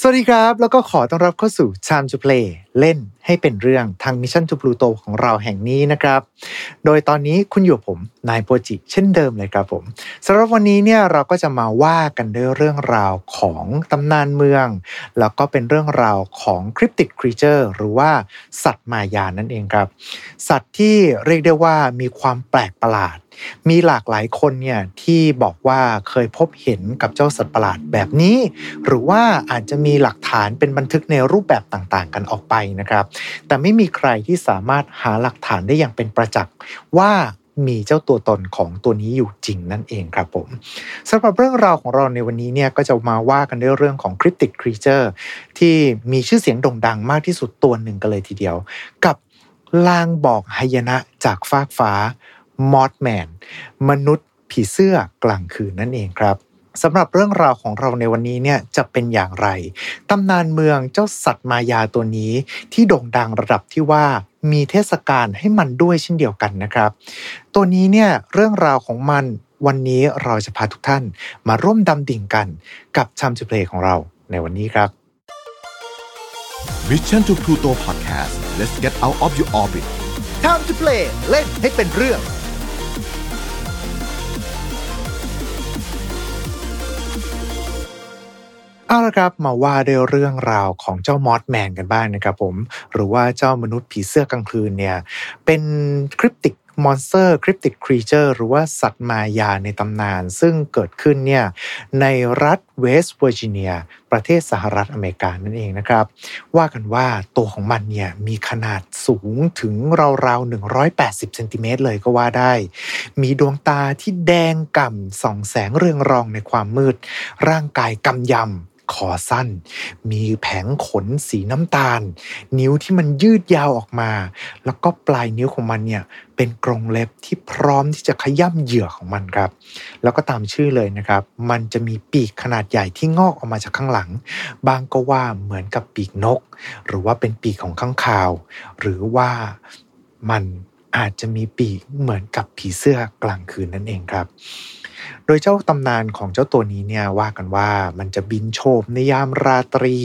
สวัสดีครับ แล้วก็ขอต้อนรับเข้าสู่ Time to Play เล่นให้เป็นเรื่องทาง Mission to Pluto ของเราแห่งนี้นะครับ โดยตอนนี้คุณอยู่ผมนายโปจิเช่นเดิมเลยครับผมสำหรับวันนี้เนี่ยเราก็จะมาว่ากันด้วยเรื่องราวของตำนานเมือง แล้วก็เป็นเรื่องราวของ Cryptid Creature หรือว่าสัตว์มายานั่นเองครับ สัตว์ที่เรียกได้ว่ามีความแปลกประหลาด มีหลากหลายคนเนี่ยที่บอกว่าเคยพบเห็นกับเจ้าสัตว์ประหลาดแบบนี้ หรือว่าอาจจะมีหลักฐานเป็นบันทึกในรูปแบบต่างๆ กันออกไปนะครับ แต่ไม่มีใครที่สามารถหาหลักฐานได้อย่างเป็นประจักษ์ว่ามีเจ้าตัวตนของตัวนี้อยู่จริงนั่นเองครับผมสำหรับเรื่องราวของเราในวันนี้เนี่ยก็จะมาว่ากันด้วยเรื่องของ Cryptid Creature ที่มีชื่อเสียงโด่งดังมากที่สุดตัวหนึ่งกันเลยทีเดียว กับลางบอกหายนะจากฟากฟ้ามอสแมนมนุษย์ผีเสื้อกลางคืนนั่นเองครับ สำหรับเรื่องราวของเราในวันนี้เนี่ยจะเป็นอย่างไร ตำนานเมืองเจ้าสัตว์มายาตัวนี้ที่โด่งดังระดับที่ว่ามีเทศกาลให้มันด้วยเช่นเดียวกันนะครับ ตัวนี้เนี่ยเรื่องราวของมันวันนี้เราจะพาทุกท่านมาร่วมดำดิ่งกันกับชัมจูเพลของเราในวันนี้ครับ Mission to Pluto Podcast let's get out of your orbit Time to play เล่นให้เป็นเรื่อง เอาละครับมาว่าด้วยเรื่องราวของเจ้ามอสแมนกันบ้างนะครับผม หรือว่าเจ้ามนุษย์ผีเสื้อกลางคืนเนี่ย เป็น cryptic monster cryptic creature หรือว่าสัตว์มายาในตำนาน ซึ่งเกิดขึ้นเนี่ยในรัฐเวสต์เวอร์จิเนีย ประเทศสหรัฐอเมริกานั่นเองนะครับ ว่ากันว่าตัวของมันเนี่ยมีขนาดสูงถึงราวๆ 180เซนติเมตรเลยก็ว่าได้ มีดวงตาที่แดงก่ำส่องแสงเรืองรองในความมืด ร่างกายกำยำ คอสั้น มีแผงขนสีน้ำตาล นิ้วที่มันยืดยาวออกมา แล้วก็ปลายนิ้วของมันเนี่ยเป็นกรงเล็บที่พร้อมที่จะขย้ำเหยื่อของมันครับ แล้วก็ตามชื่อเลยนะครับ มันจะมีปีกขนาดใหญ่ที่งอกออกมาจากข้างหลัง บางก็ว่าเหมือนกับปีกนก หรือว่าเป็นปีกของข้างคาว หรือว่ามันอาจจะมีปีกเหมือนกับผีเสื้อกลางคืนนั่นเองครับ โดยเจ้าตำนานของเจ้าตัวนี้เนี่ยว่ากันว่ามันจะบินโฉบในยามราตรี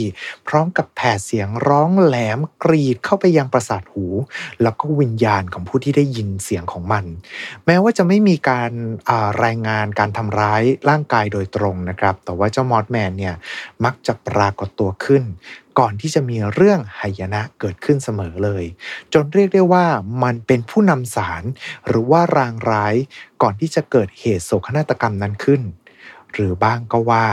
พร้อมกับแผ่เสียงร้องแหลมกรีดเข้าไปยังประสาทหู แล้วก็วิญญาณของผู้ที่ได้ยินเสียงของมัน แม้ว่าจะไม่มีการรายงานการทำร้ายร่างกายโดยตรงนะครับ แต่ว่าเจ้ามอสแมนเนี่ยมักจะปรากฏตัวขึ้น ก่อนที่จะมีเรื่องหายนะเกิดขึ้นเสมอเลย จนเรียกได้ว่ามันเป็นผู้นำสารหรือว่ารางร้ายก่อนที่จะเกิดเหตุโศกนาฏกรรมนั้นขึ้น หรือบ้างก็ว่า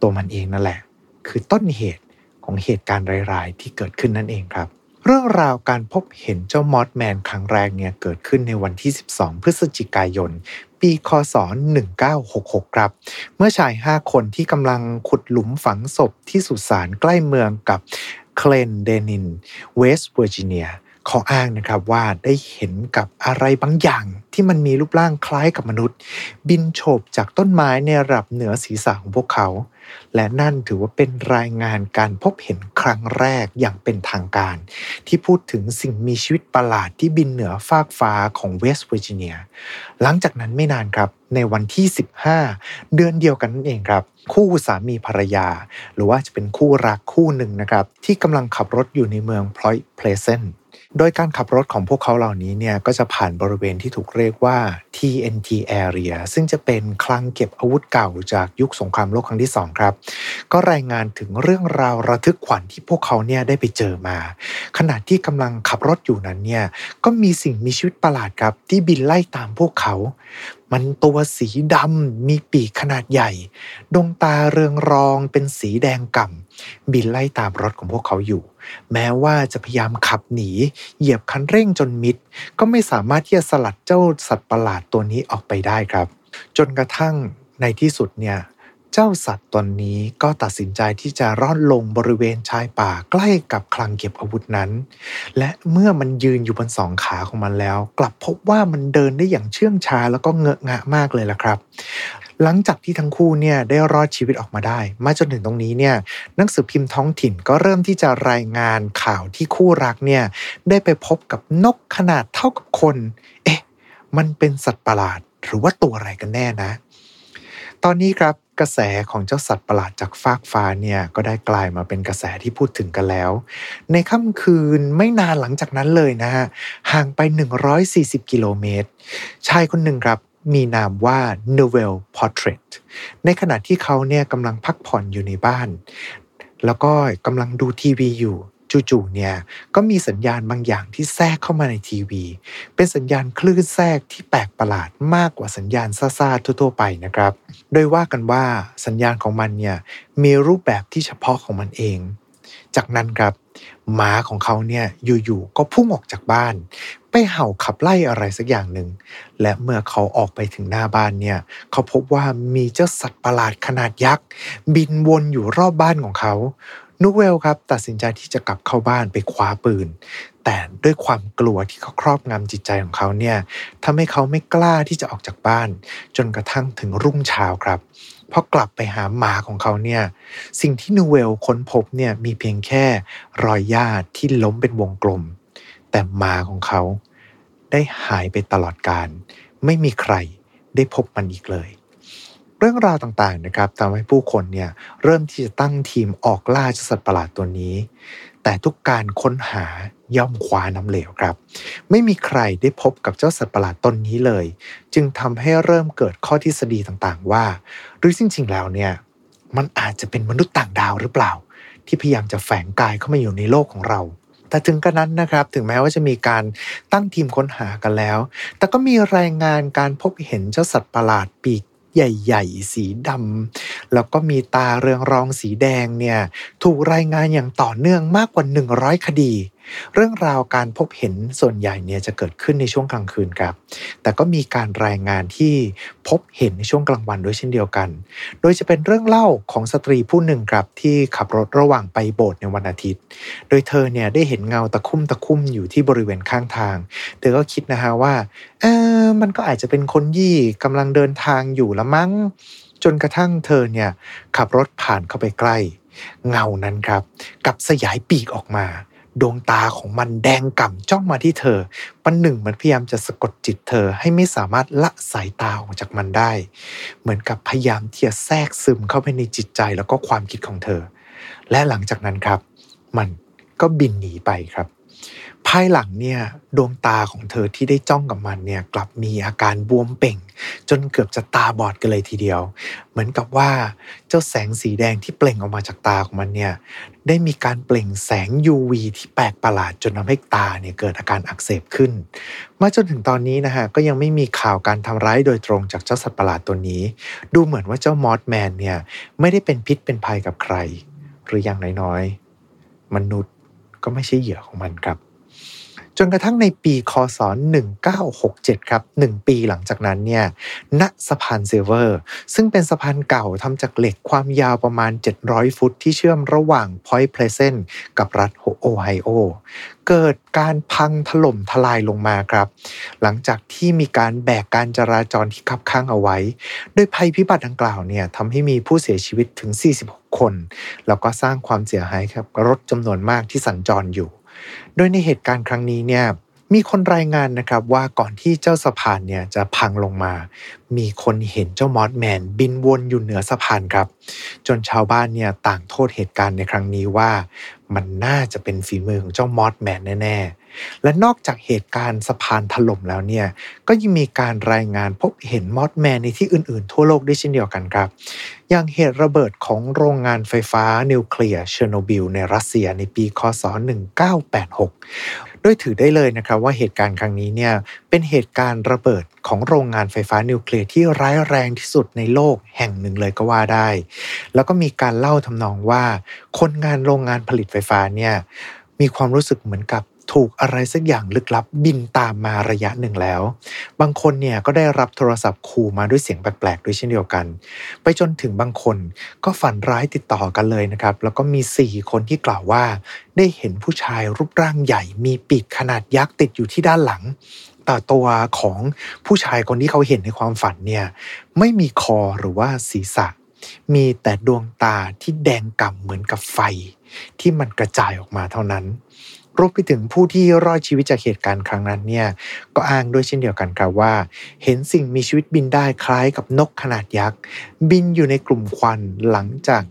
ตัวมันเองนั่นแหละ คือต้นเหตุของเหตุการณ์ร้ายๆที่เกิดขึ้นนั่นเองครับ เรื่องราวการพบเห็นเจ้ามอสแมนครั้งแรกเนี่ยเกิดขึ้นในวันที่ 12 พฤศจิกายน ปีคศ 1966 ครับ เมื่อชาย 5 คนที่กำลังขุดหลุมฝังศพที่สุสานใกล้เมืองกับ Clendenin เวสต์เวอร์จิเนียเขาอ้างนะครับว่าได้เห็นกับอะไรบางอย่างที่มันมีรูปร่างคล้ายกับมนุษย์ บินโฉบจากต้นไม้ในระดับเหนือศีรษะของพวกเขา และนั่นถือว่าเป็นรายงานการพบเห็นครั้งแรกอย่างเป็นทางการ ที่พูดถึงสิ่งมีชีวิตประหลาดที่บินเหนือฟากฟ้าของเวสต์เวอร์จิเนีย หลังจากนั้นไม่นานครับ ในวันที่ 15 เดือนเดียวกันนั่นเองครับ คู่สามีภรรยา หรือว่าจะเป็นคู่รักคู่หนึ่งนะครับ ที่กำลังขับรถอยู่ในเมืองพลอยเพลเซนโดยการขับรถของพวกเขาเหล่านี้เนี่ยก็จะผ่านบริเวณที่ถูกเรียกว่า TNT area ซึ่งจะเป็นคลังเก็บอาวุธเก่าจากยุคสงครามโลกครั้งที่2ครับ ก็รายงานถึงเรื่องราวระทึกขวัญที่พวกเขาเนี่ยได้ไปเจอมา ขณะที่กำลังขับรถอยู่นั้นเนี่ยก็มีสิ่งมีชีวิตประหลาดครับที่บินไล่ตามพวกเขา มันตัวสีดำมีปีกขนาดใหญ่ ดวงตาเรืองรองเป็นสีแดงก่ำบินไล่ตามรถของพวกเขาอยู่ แม้ว่าจะพยายามขับหนี เหยียบคันเร่งจนมิด ก็ไม่สามารถที่จะสลัดเจ้าสัตว์ประหลาดตัวนี้ออกไปได้ครับ จนกระทั่งในที่สุดเนี่ย เจ้าสัตว์ตนนี้ก็ตัดสินใจที่จะร่อนลงบริเวณชายป่าใกล้กับคลังเก็บอาวุธนั้น และเมื่อมันยืนอยู่บนสองขาของมันแล้ว กลับพบว่ามันเดินได้อย่างเชื่องช้าแล้วก็เงอะงะมากเลยล่ะครับ หลังจากที่ทั้งคู่เนี่ยได้รอดชีวิตออกมาได้ มาจนถึงตรงนี้เนี่ยหนังสือพิมพ์ท้องถิ่นก็เริ่มที่จะรายงานข่าวที่คู่รักเนี่ยได้ไปพบกับนกขนาดเท่ากับคน เอ๊ะ มันเป็นสัตว์ประหลาดหรือว่าตัวอะไรกันแน่นะ ตอนนี้ครับ กระแสของเจ้าสัตว์ประหลาดจากฟากฟ้าเนี่ยก็ได้กลายมาเป็นกระแสที่พูดถึงกันแล้ว ในค่ำคืนไม่นานหลังจากนั้นเลยนะฮะห่างไป 140 กิโลเมตร ชายคนหนึ่งครับมีนามว่า Novel Portrait ในขณะที่เขาเนี่ยกำลังพักผ่อนอยู่ในบ้าน แล้วก็กำลังดูทีวีอยู่ จู่ๆเนี่ยก็มีสัญญาณบางอย่างที่แทรกเข้ามาในทีวี เป็นสัญญาณคลื่นแทรกที่แปลกประหลาดมากกว่าสัญญาณซ่าๆทั่วๆไปนะครับ โดยว่ากันว่าสัญญาณของมันเนี่ยมีรูปแบบที่เฉพาะของมันเอง จากนั้นครับหมาของเขาเนี่ยอยู่ๆก็พุ่งออกจากบ้าน ไปเห่าขับไล่อะไรสักอย่างหนึ่งและเมื่อเขาออกไปถึงหน้าบ้านเนี่ยเขาพบว่ามีเจ้าสัตว์ประหลาดขนาดยักษ์ บินวนอยู่รอบบ้านของเขา นุกเวลครับตัดสินใจที่จะกลับเข้าบ้านไปคว้าปืน แต่ด้วยความกลัวที่เขาครอบงำจิตใจของเขาเนี่ยทำให้เขาไม่กล้าที่จะออกจากบ้าน จนกระทั่งถึงรุ่งเช้าครับพอกลับไปหาหมาของเขาเนี่ยสิ่งที่นูเวลค้นพบเนี่ยมีเพียงแค่รอยหญ้าที่ล้มเป็นวงกลม แต่หมาของเขาได้หายไปตลอดการ ไม่มีใครได้พบมันอีกเลย รื่องราวต่างๆนะครับทำให้ผู้คนเนี่ยเริ่มที่จะตั้งทีมออกล่าเจ้าสัตว์ประหลาดตัวนี้ แต่ทุกการค้นหาย่อมคว้าน้ำเหลวครับ ไม่มีใครได้พบกับเจ้าสัตว์ประหลาดตนนี้เลย จึงทำให้เริ่มเกิดข้อทฤษฎีต่างๆ ว่า หรือจริง ๆ แล้วเนี่ยมันอาจจะเป็นมนุษย์ต่างดาวหรือเปล่า ที่พยายามจะแฝงกายเข้ามาอยู่ในโลกของเราแต่ถึงกระนั้นนะครับ ถึงแม้ว่าจะมีการตั้งทีมค้นหากันแล้ว แต่ก็มีรายงานการพบเห็นเจ้าสัตว์ประหลาดปีก ใหญ่ ๆ สีดำแล้วก็มีตาเรืองรองสีแดงเนี่ยถูกรายงานอย่างต่อเนื่องมากกว่า 100 คดี เรื่องราวการพบเห็นส่วนใหญ่เนี่ยจะเกิดขึ้นในช่วงกลางคืนครับ แต่ก็มีการรายงานที่พบเห็นในช่วงกลางวันด้วยเช่นเดียวกัน โดยจะเป็นเรื่องเล่าของสตรีผู้หนึ่งครับที่ขับรถระหว่างไปโบสถ์ในวันอาทิตย์ โดยเธอเนี่ยได้เห็นเงาตะคุ่มตะคุ่มอยู่ที่บริเวณข้างทาง เธอก็คิดนะฮะว่าเออมันก็อาจจะเป็นคนยี่กำลังเดินทางอยู่ละมั้ง จนกระทั่งเธอเนี่ยขับรถผ่านเข้าไปใกล้ เงานั้นครับกับสยายปีกออกมา ดวงตาของมันแดงก่ำจ้องมาที่เธอ ปันหนึ่งมันพยายามจะสะกดจิตเธอให้ไม่สามารถละสายตาออกจากมันได้ เหมือนกับพยายามที่จะแทรกซึมเข้าไปในจิตใจแล้วก็ความคิดของเธอ และหลังจากนั้นครับ มันก็บินหนีไปครับ ภายหลังเนี่ยดวงตาของเธอที่ได้จ้องกับมันเนี่ยกลับมีอาการบวมเป่ง จนเกือบจะตาบอดกันเลยทีเดียว เหมือนกับว่าเจ้าแสงสีแดงที่เปล่งออกมาจากตาของมันเนี่ยได้มีการเปล่งแสง UV ที่แปลกประหลาดจนทำให้ตาเนี่ยเกิดอาการอักเสบขึ้น มาจนถึงตอนนี้นะฮะก็ยังไม่มีข่าวการทำร้ายโดยตรงจากเจ้าสัตว์ประหลาดตัวนี้ ดูเหมือนว่าเจ้ามอสแมนเนี่ยไม่ได้เป็นพิษเป็นภัยกับใคร หรืออย่างน้อยๆมนุษย์ ก็ไม่ใช่เหยื่อของมันครับ จนกระทั่งในปีคศ 1967 ครับ 1 ปีหลังจากนั้นเนี่ยณสะพาน Silver ซึ่งเป็นสะพานเก่าทำจากเหล็กความยาวประมาณ 700 ฟุตที่เชื่อมระหว่างพอยต์เพลเซนกับรัฐโอไฮโอเกิดการพังถล่มทลายลงมาครับ หลังจากที่มีการแบกการจราจรที่คับข้างเอาไว้ โดยภัยพิบัติดังกล่าวเนี่ยทำให้มีผู้เสียชีวิตถึง 46 คน แล้วก็สร้างความเสียหายครับรถจำนวนมากที่สัญจรอยู่ โดยในเหตุการณ์ครั้งนี้เนี่ยมีคนรายงานนะครับว่าก่อนที่เจ้าสะพานเนี่ยจะพังลงมา มีคนเห็นเจ้ามอสแมนบินวนอยู่เหนือสะพานครับ จนชาวบ้านเนี่ยต่างโทษเหตุการณ์ในครั้งนี้ว่า มันน่าจะเป็นฝีมือของเจ้ามอสแมนแน่ๆ และนอกจากเหตุการณ์สะพานถล่มแล้วเนี่ยก็ยังมีการรายงานพบเห็นมอสแมนในที่อื่นๆ ทั่วโลกด้วยเช่นเดียวกันครับ อย่างเหตุระเบิดของโรงงานไฟฟ้านิวเคลียร์เชอร์โนบิลในรัสเซียในปีคศ 1986 โดยถือได้เลยนะครับว่าเหตุการณ์ครั้งนี้เนี่ยเป็นเหตุการณ์ระเบิดของโรงงานไฟฟ้านิวเคลียร์ที่ร้ายแรงที่สุดในโลกแห่งหนึ่งเลยก็ว่าได้ แล้วก็มีการเล่าทำนองว่า คนงานโรงงานผลิตไฟฟ้าเนี่ยมีความรู้สึกเหมือนกับ ถูกอะไรสักอย่างลึกลับบินตามมาระยะหนึ่งแล้ว บางคนเนี่ยก็ได้รับโทรศัพท์ขู่มาด้วยเสียงแปลกๆด้วยเช่นเดียวกัน ไปจนถึงบางคนก็ฝันร้ายติดต่อกันเลยนะครับ แล้วก็มี 4 คนที่กล่าวว่า ได้เห็นผู้ชายรูปร่างใหญ่ มีปีกขนาดยักษ์ติดอยู่ที่ด้านหลังแต่ตัวของผู้ชายคนที่เขาเห็นในความฝันเนี่ยไม่มีคอหรือว่าศีรษะ มีแต่ดวงตาที่แดงก่ำเหมือนกับไฟ ที่มันกระจายออกมาเท่านั้น รวมไปถึงผู้ที่รอดชีวิตจากเหตุการณ์ครั้งนั้นเนี่ยก็อ้างด้วยเช่นเดียวกันครับว่า เห็นสิ่งมีชีวิตบินได้คล้ายกับนกขนาดยักษ์ บินอยู่ในกลุ่มควันหลังจาก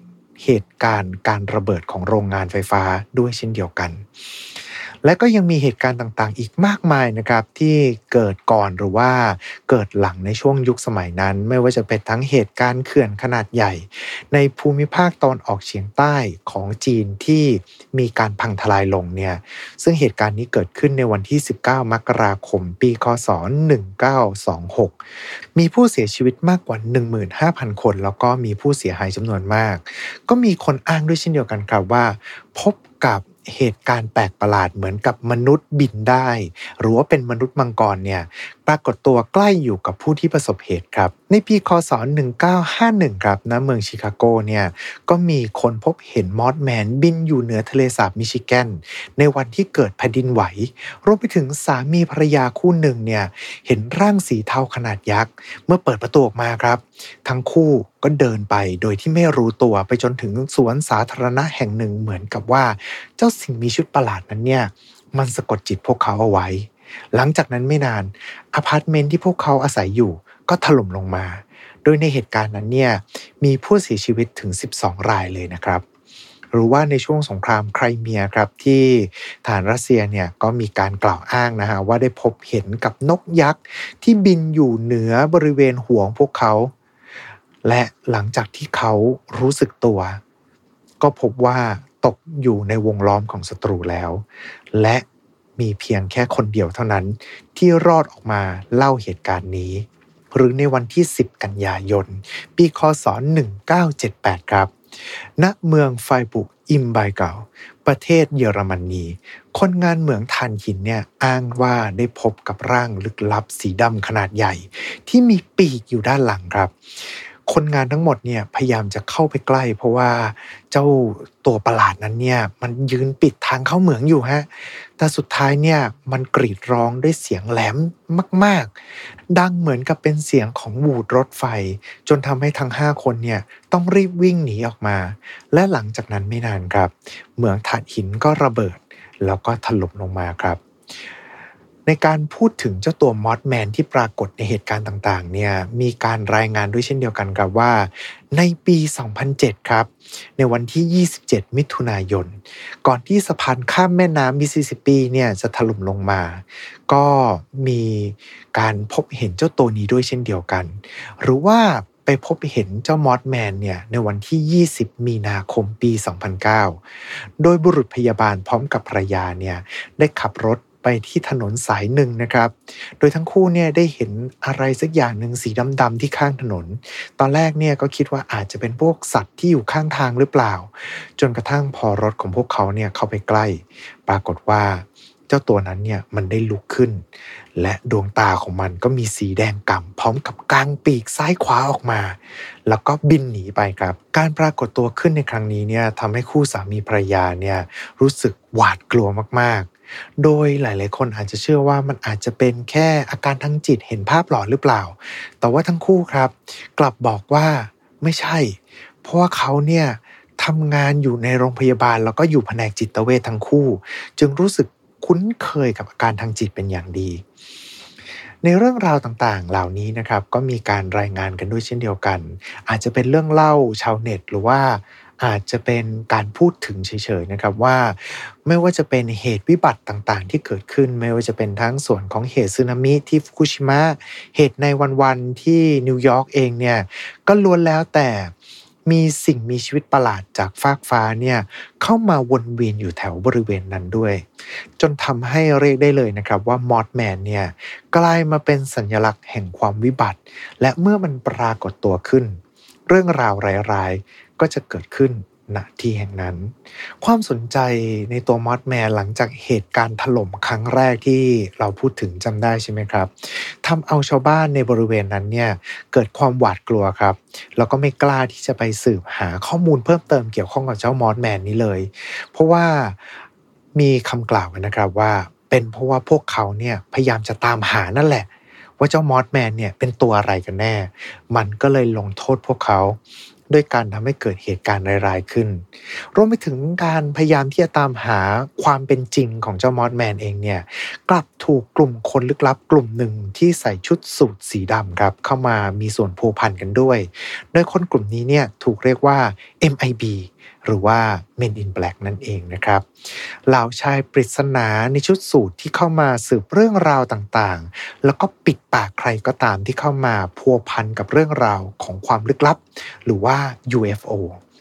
เหตุการณ์การระเบิดของโรงงานไฟฟ้าด้วยเช่นเดียวกัน และก็ยังมีเหตุการณ์ต่างๆ อีกมากมายนะครับที่เกิดก่อนหรือว่าเกิดหลังในช่วงยุคสมัยนั้น ไม่ว่าจะเป็นทั้งเหตุการณ์เขื่อนขนาดใหญ่ ในภูมิภาคตอนออกเฉียงใต้ของจีนที่มีการพังทลายลงเนี่ยซึ่งเหตุการณ์นี้เกิดขึ้นในวันที่ 19 มกราคม ปี คศ 1926 มีผู้เสียชีวิตมากกว่า 15,000 คน แล้วก็มีผู้เสียหายจำนวนมาก ก็มีคนอ้างด้วยเช่นเดียวกันครับว่า พบกับ เหตุการณ์แปลกประหลาดเหมือนกับมนุษย์บินได้ หรือว่าเป็นมนุษย์มังกรเนี่ยปรากฏตัวใกล้อยู่กับผู้ที่ประสบเหตุครับ ในปีคศ 1951 ครับณเมืองชิคาโกเนี่ยก็มีคนพบเห็นมอสแมนบินอยู่เหนือทะเลสาบมิชิแกน ในวันที่เกิดแผ่นดินไหว รวมไปถึงสามีภรรยาคู่หนึ่งเนี่ยเห็นร่างสีเทาขนาดยักษ์ เมื่อเปิดประตูออกมาครับ ทั้งคู่ก็เดินไปโดยที่ไม่รู้ตัวไปจนถึงสวนสาธารณะแห่งหนึ่งเหมือนกับว่า เจ้าสิ่งมีชีวิตประหลาดนั้นเนี่ยมันสะกดจิตพวกเขาเอาไว้ หลังจากนั้นไม่นานอพาร์ตเมนต์ที่พวกเขาอาศัยอยู่ ก็ถล่มลงมา โดยในเหตุการณ์นั้นเนี่ยมีผู้เสียชีวิตถึง 12 รายเลยนะครับ หรือว่าในช่วงสงครามไครเมียครับที่ฐานรัสเซียเนี่ยก็มีการกล่าวอ้างนะฮะว่าได้พบเห็นกับนกยักษ์ที่บินอยู่เหนือบริเวณหัวงพวกเขา และหลังจากที่เขารู้สึกตัว ก็พบว่าตกอยู่ในวงล้อมของศัตรูแล้ว และมีเพียงแค่คนเดียวเท่านั้นที่รอดออกมาเล่าเหตุการณ์นี้ หรือในวันที่ 10 กันยายน ปีคศ 1978 ครับ ณ เมืองไฟบุกอิมไบเกาประเทศเยอรมนี คนงานเหมืองทานหินเนี่ยอ้างว่าได้พบกับร่างลึกลับสีดำขนาดใหญ่ ที่มีปีกอยู่ด้านหลังครับ คนงานทั้งหมดเนี่ยพยายามจะเข้าไปใกล้ เพราะว่าเจ้าตัวประหลาดนั้นเนี่ยมันยืนปิดทางเข้าเหมืองอยู่ฮะแต่สุดท้ายเนี่ยมันกรีดร้องด้วยเสียงแหลมมาก ๆ ดังเหมือนกับเป็นเสียงของหวูดรถไฟ จนทำให้ทั้ง 5 คนเนี่ยต้องรีบวิ่งหนีออกมา และหลังจากนั้นไม่นานครับ เหมืองถ่านหินก็ระเบิด แล้วก็ถล่มลงมาครับ ในการพูดถึงเจ้าตัวมอสแมนที่ปรากฏในเหตุการณ์ต่างๆเนี่ยมีการรายงานด้วยเช่นเดียวกันครับว่า ในปี 2007 ครับ ในวันที่ 27 มิถุนายน ก่อนที่สะพานข้ามแม่น้ำมิสซิสซิปปีเนี่ยจะถล่มลงมา ก็มีการพบเห็นเจ้าตัวนี้ด้วยเช่นเดียวกัน หรือว่าไปพบเห็นเจ้ามอสแมนเนี่ยในวันที่ 20 มีนาคมปี 2009 โดยบุรุษพยาบาลพร้อมกับภรรยาเนี่ยได้ขับรถ ไปที่ถนนสายหนึ่งนะครับ โดยทั้งคู่เนี่ยได้เห็นอะไรสักอย่างหนึ่งสีดำๆที่ข้างถนน ตอนแรกเนี่ยก็คิดว่าอาจจะเป็นพวกสัตว์ที่อยู่ข้างทางหรือเปล่า จนกระทั่งพอรถของพวกเขาเนี่ยเข้าไปใกล้ ปรากฏว่าเจ้าตัวนั้นเนี่ยมันได้ลุกขึ้น และดวงตาของมันก็มีสีแดงก่ำพร้อมกับกางปีกซ้ายขวาออกมา แล้วก็บินหนีไปครับ การปรากฏตัวขึ้นในครั้งนี้เนี่ยทำให้คู่สามีภรรยาเนี่ยรู้สึกหวาดกลัวมาก โดยหลาย ๆ คนอาจจะเชื่อว่ามันอาจจะเป็นแค่อาการทางจิตเห็นภาพหลอนหรือเปล่า แต่ว่าทั้งคู่ครับ กลับบอกว่าไม่ใช่ เพราะว่าเขาเนี่ยทำงานอยู่ในโรงพยาบาล แล้วก็อยู่แผนกจิตเวชทั้งคู่ จึงรู้สึกคุ้นเคยกับอาการทางจิตเป็นอย่างดี ในเรื่องราวต่างๆ เหล่านี้นะครับ ก็มีการรายงานกันด้วยเช่นเดียวกัน อาจจะเป็นเรื่องเล่าชาวเน็ต หรือว่า อาจจะเป็นการพูดถึงเฉยๆนะครับว่า ไม่ว่าจะเป็นเหตุวิบัติต่างๆ ที่เกิดขึ้น ไม่ว่าจะเป็นทั้งส่วนของเหตุสึนามิที่ฟุกุชิมะเหตุในวันๆที่นิวยอร์กเองเนี่ยก็ล้วนแล้วแต่มีสิ่งมีชีวิตประหลาดจากฟากฟ้าเนี่ยเข้ามาวนเวียนอยู่แถวบริเวณนั้นด้วย จนทำให้เรียกได้เลยนะครับว่ามอสแมนเนี่ยกลายมาเป็นสัญลักษณ์แห่งความวิบัติ และเมื่อมันปรากฏตัวขึ้น เรื่องราวร้าย ก็จะเกิดขึ้นณที่แห่งนั้น ความสนใจในตัวมอสแมนหลังจากเหตุการณ์ถล่มครั้งแรกที่เราพูดถึงจำได้ใช่ไหมครับทำเอาชาวบ้านในบริเวณนั้นเนี่ยเกิดความหวาดกลัวครับ แล้วก็ไม่กล้าที่จะไปสืบหาข้อมูลเพิ่มเติมเกี่ยวข้องกับเจ้ามอสแมนนี้เลย เพราะว่ามีคำกล่าวนะครับว่าเป็นเพราะว่าพวกเขาเนี่ยพยายามจะตามหานั่นแหละว่าเจ้ามอสแมนเนี่ยเป็นตัวอะไรกันแน่ มันก็เลยลงโทษพวกเขา ด้วยการทำให้เกิดเหตุการณ์ร้ายๆขึ้น รวมไปถึงการพยายามที่จะตามหาความเป็นจริงของเจ้ามอสแมนเองเนี่ยกลับถูกกลุ่มคนลึกลับกลุ่มหนึ่งที่ใส่ชุดสูทสีดำครับเข้ามามีส่วนผูกพันกันด้วย โดยคนกลุ่มนี้เนี่ยถูกเรียกว่า MIB หรือว่า Men in Black นั่นเองนะครับเหล่าชายปริศนาในชุดสูทที่เข้ามาสืบเรื่องราวต่างๆ แล้วก็ปิดปากใครก็ตามที่เข้ามาพัวพันกับเรื่องราวของความลึกลับ หรือว่า UFO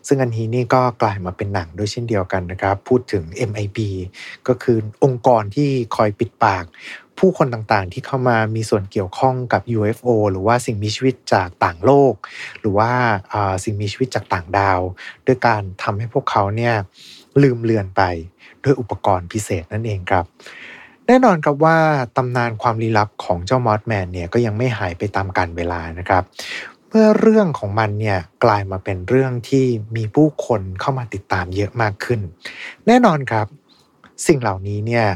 ซึ่งอันนี้นี่ก็กลายมาเป็นหนังด้วยเช่นเดียวกันนะครับ พูดถึง MIB ก็คือองค์กรที่คอยปิดปาก ผู้คนต่างๆ ที่เข้ามามีส่วนเกี่ยวข้องกับ UFO หรือว่าสิ่งมีชีวิตจากต่างโลก หรือว่าสิ่งมีชีวิตจากต่างดาว ด้วยการทำให้พวกเขาเนี่ยลืมเลือนไปด้วยอุปกรณ์พิเศษนั่นเองครับ แน่นอนครับว่าตำนานความลี้ลับของเจ้ามอสแมนเนี่ยก็ยังไม่หายไปตามกาลเวลานะครับเมื่อเรื่องของมันเนี่ยกลายมาเป็นเรื่องที่มีผู้คนเข้ามาติดตามเยอะมากขึ้น แน่นอนครับ สิ่งเหล่านี้เนี่ย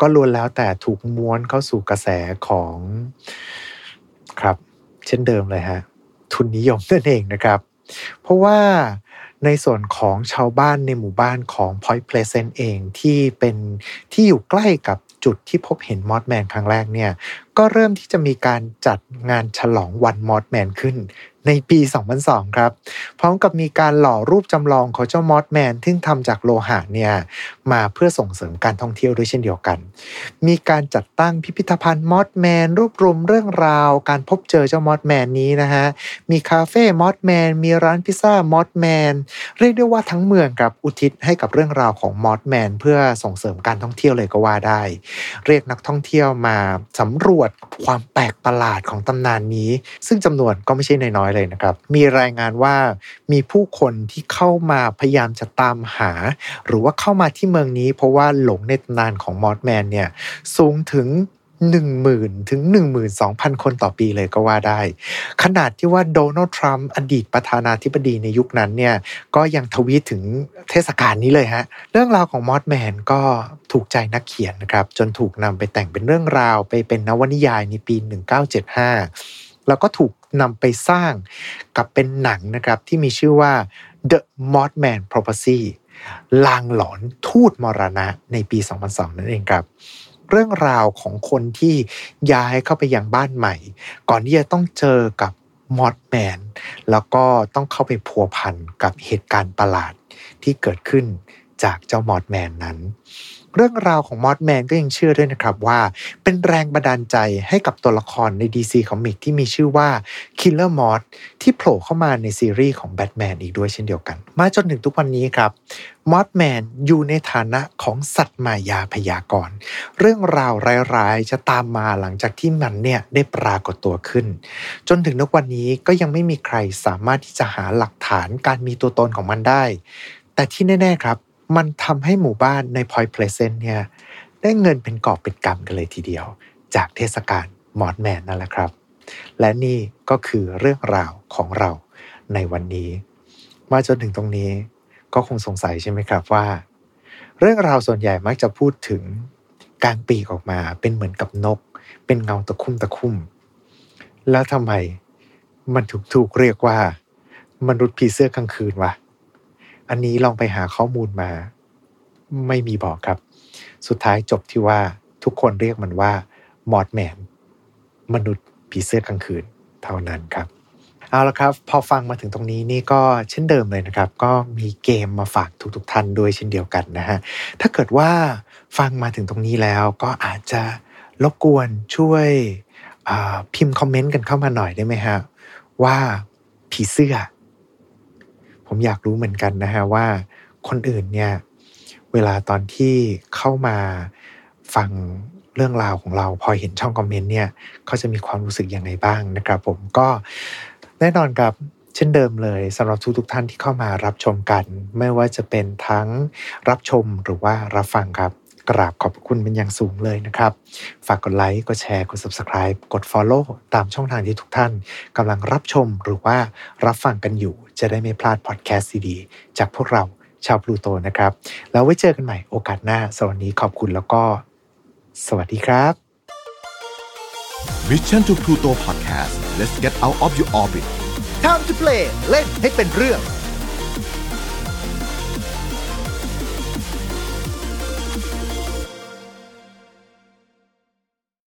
ก็ล้วนแล้วแต่ถูกม้วนเข้าสู่กระแสของครับ เช่นเดิมเลยฮะ ทุนนิยมนั่นเองนะครับ เพราะว่าในส่วนของชาวบ้านในหมู่บ้านของ Point Pleasant เองที่เป็นที่อยู่ใกล้กับจุดที่พบเห็นมอสแมนครั้งแรกเนี่ย ก็เริ่มที่จะมีการจัดงานฉลองวันมอสแมนขึ้น ในปี 2002 ครับ พร้อมกับมีการหล่อรูปจำลองของเจ้ามอสแมนที่ทำจากโลหะเนี่ยมาเพื่อส่งเสริมการท่องเที่ยวด้วยเช่นเดียวกัน มีการจัดตั้งพิพิธภัณฑ์มอสแมนรวบรวมเรื่องราว การพบเจอเจ้ามอสแมนนี้นะฮะ มีคาเฟ่มอสแมน มีร้านพิซซ่ามอสแมน เรียกได้ว่าทั้งเมืองครับอุทิศให้กับเรื่องราวของมอสแมนเพื่อส่งเสริมการท่องเที่ยวเลยก็ว่าได้ เรียกนักท่องเที่ยวมาสำรวจความแปลกประหลาดของตำนานนี้ ซึ่งจำนวนก็ไม่ใช่น้อยๆเลยนะครับ มีรายงานว่ามีผู้คนที่เข้ามาพยายามจะตามหา หรือว่าเข้ามาที่เมืองนี้ เพราะว่าหลงในตำนานของมอสแมนเนี่ยสูงถึง10,000 ถึง 12,000 คนต่อปีเลยก็ว่าได้ ขนาดที่ว่าโดนัลด์ทรัมป์อดีตประธานาธิบดีในยุคนั้นเนี่ย ก็ยังทวีตถึงเทศกาลนี้เลยฮะ เรื่องราวของมอสแมนก็ถูกใจนักเขียนนะครับ จนถูกนำไปแต่งเป็นเรื่องราวไปเป็นนวนิยายในปี 1975 แล้วก็ถูกนำไปสร้างกับเป็นหนังนะครับที่มีชื่อว่า The Mothman Prophecy ลางหลอนทูตมรณะในปี 2002 นั่นเองครับ เรื่องราวของคนที่ย้ายเข้าไปยังบ้านใหม่ ก่อนที่จะต้องเจอกับมอสแมนแล้วก็ต้องเข้าไปพัวพันกับเหตุการณ์ประหลาดที่เกิดขึ้นจากเจ้ามอสแมนนั้น เรื่องราวของมอสแมนก็ยังเชื่อด้วยนะครับว่า เป็นแรงบันดาลใจให้กับตัวละครใน DC Comic ที่มีชื่อว่า Killer Moth ที่โผล่เข้ามาในซีรีส์ของแบทแมนอีกด้วยเช่นเดียวกัน มาจนถึงทุกวันนี้ครับมอสแมนอยู่ในฐานะของสัตว์มายาพยากรณ์เรื่องราวร้ายๆ จะตามมาหลังจากที่มันเนี่ยได้ปรากฏตัวขึ้น จนถึงทุกวันนี้ก็ยังไม่มีใครสามารถที่จะหาหลักฐานการมีตัวตนของมันได้ แต่ที่แน่ ๆ ครับ มันทำให้หมู่บ้านใน Point Pleasant เนี่ยได้เงินเป็นกอบเป็นกำกันเลยทีเดียว จากเทศกาลมอสแมนนั่นแหละครับ และนี่ก็คือเรื่องราวของเราในวันนี้ มาจนถึงตรงนี้ก็คงสงสัยใช่ไหมครับว่า เรื่องราวส่วนใหญ่มักจะพูดถึงกางปีกออกมาเป็นเหมือนกับนก เป็นเงาตะคุ่มตะคุ่ม แล้วทำไมมันถูกถูกเรียกว่ามนุษย์ผีเสื้อกลางคืนวะ อันนี้ลองไปหาข้อมูลมา ไม่มีบอกครับ สุดท้ายจบที่ว่าทุกคนเรียกมันว่ามอดแมนมนุษย์ผีเสื้อกลางคืนเท่านั้นครับ เอาละครับ พอฟังมาถึงตรงนี้นี่ก็เช่นเดิมเลยนะครับ ก็มีเกมมาฝากทุกๆท่านด้วยเช่นเดียวกันนะฮะถ้าเกิดว่าฟังมาถึงตรงนี้แล้วก็อาจจะรบกวนช่วยพิมพ์คอมเมนต์กันเข้ามาหน่อยได้ไหมฮะว่าผีเสื้อ ผมอยากรู้เหมือนกันนะฮะว่าคนอื่นเนี่ยเวลาตอนที่เข้ามาฟังเรื่องราวของเราพอเห็นช่องคอมเมนต์เนี่ยเขาจะมีความรู้สึกยังไงบ้างนะครับผมก็แน่นอนครับเช่นเดิมเลยสำหรับทุกทุกท่านที่เข้ามารับชมกัน ไม่ว่าจะเป็นทั้งรับชมหรือว่ารับฟังครับ กราบขอบคุณเป็นอย่างสูงเลยนะครับ ฝากกดไลค์กดแชร์กด subscribe กด follow ตามช่องทางที่ทุกท่านกำลังรับชมหรือว่ารับฟังกันอยู่ จะได้ไม่พลาดพอดแคสต์ดีๆจากพวกเราชาวพลูโตนะครับ แล้วไว้เจอกันใหม่โอกาสหน้าสวัสดีขอบคุณแล้วก็ สวัสดีครับ Mission to Pluto Podcast let's get out of your orbit Time to play เล่นให้เป็นเรื่อง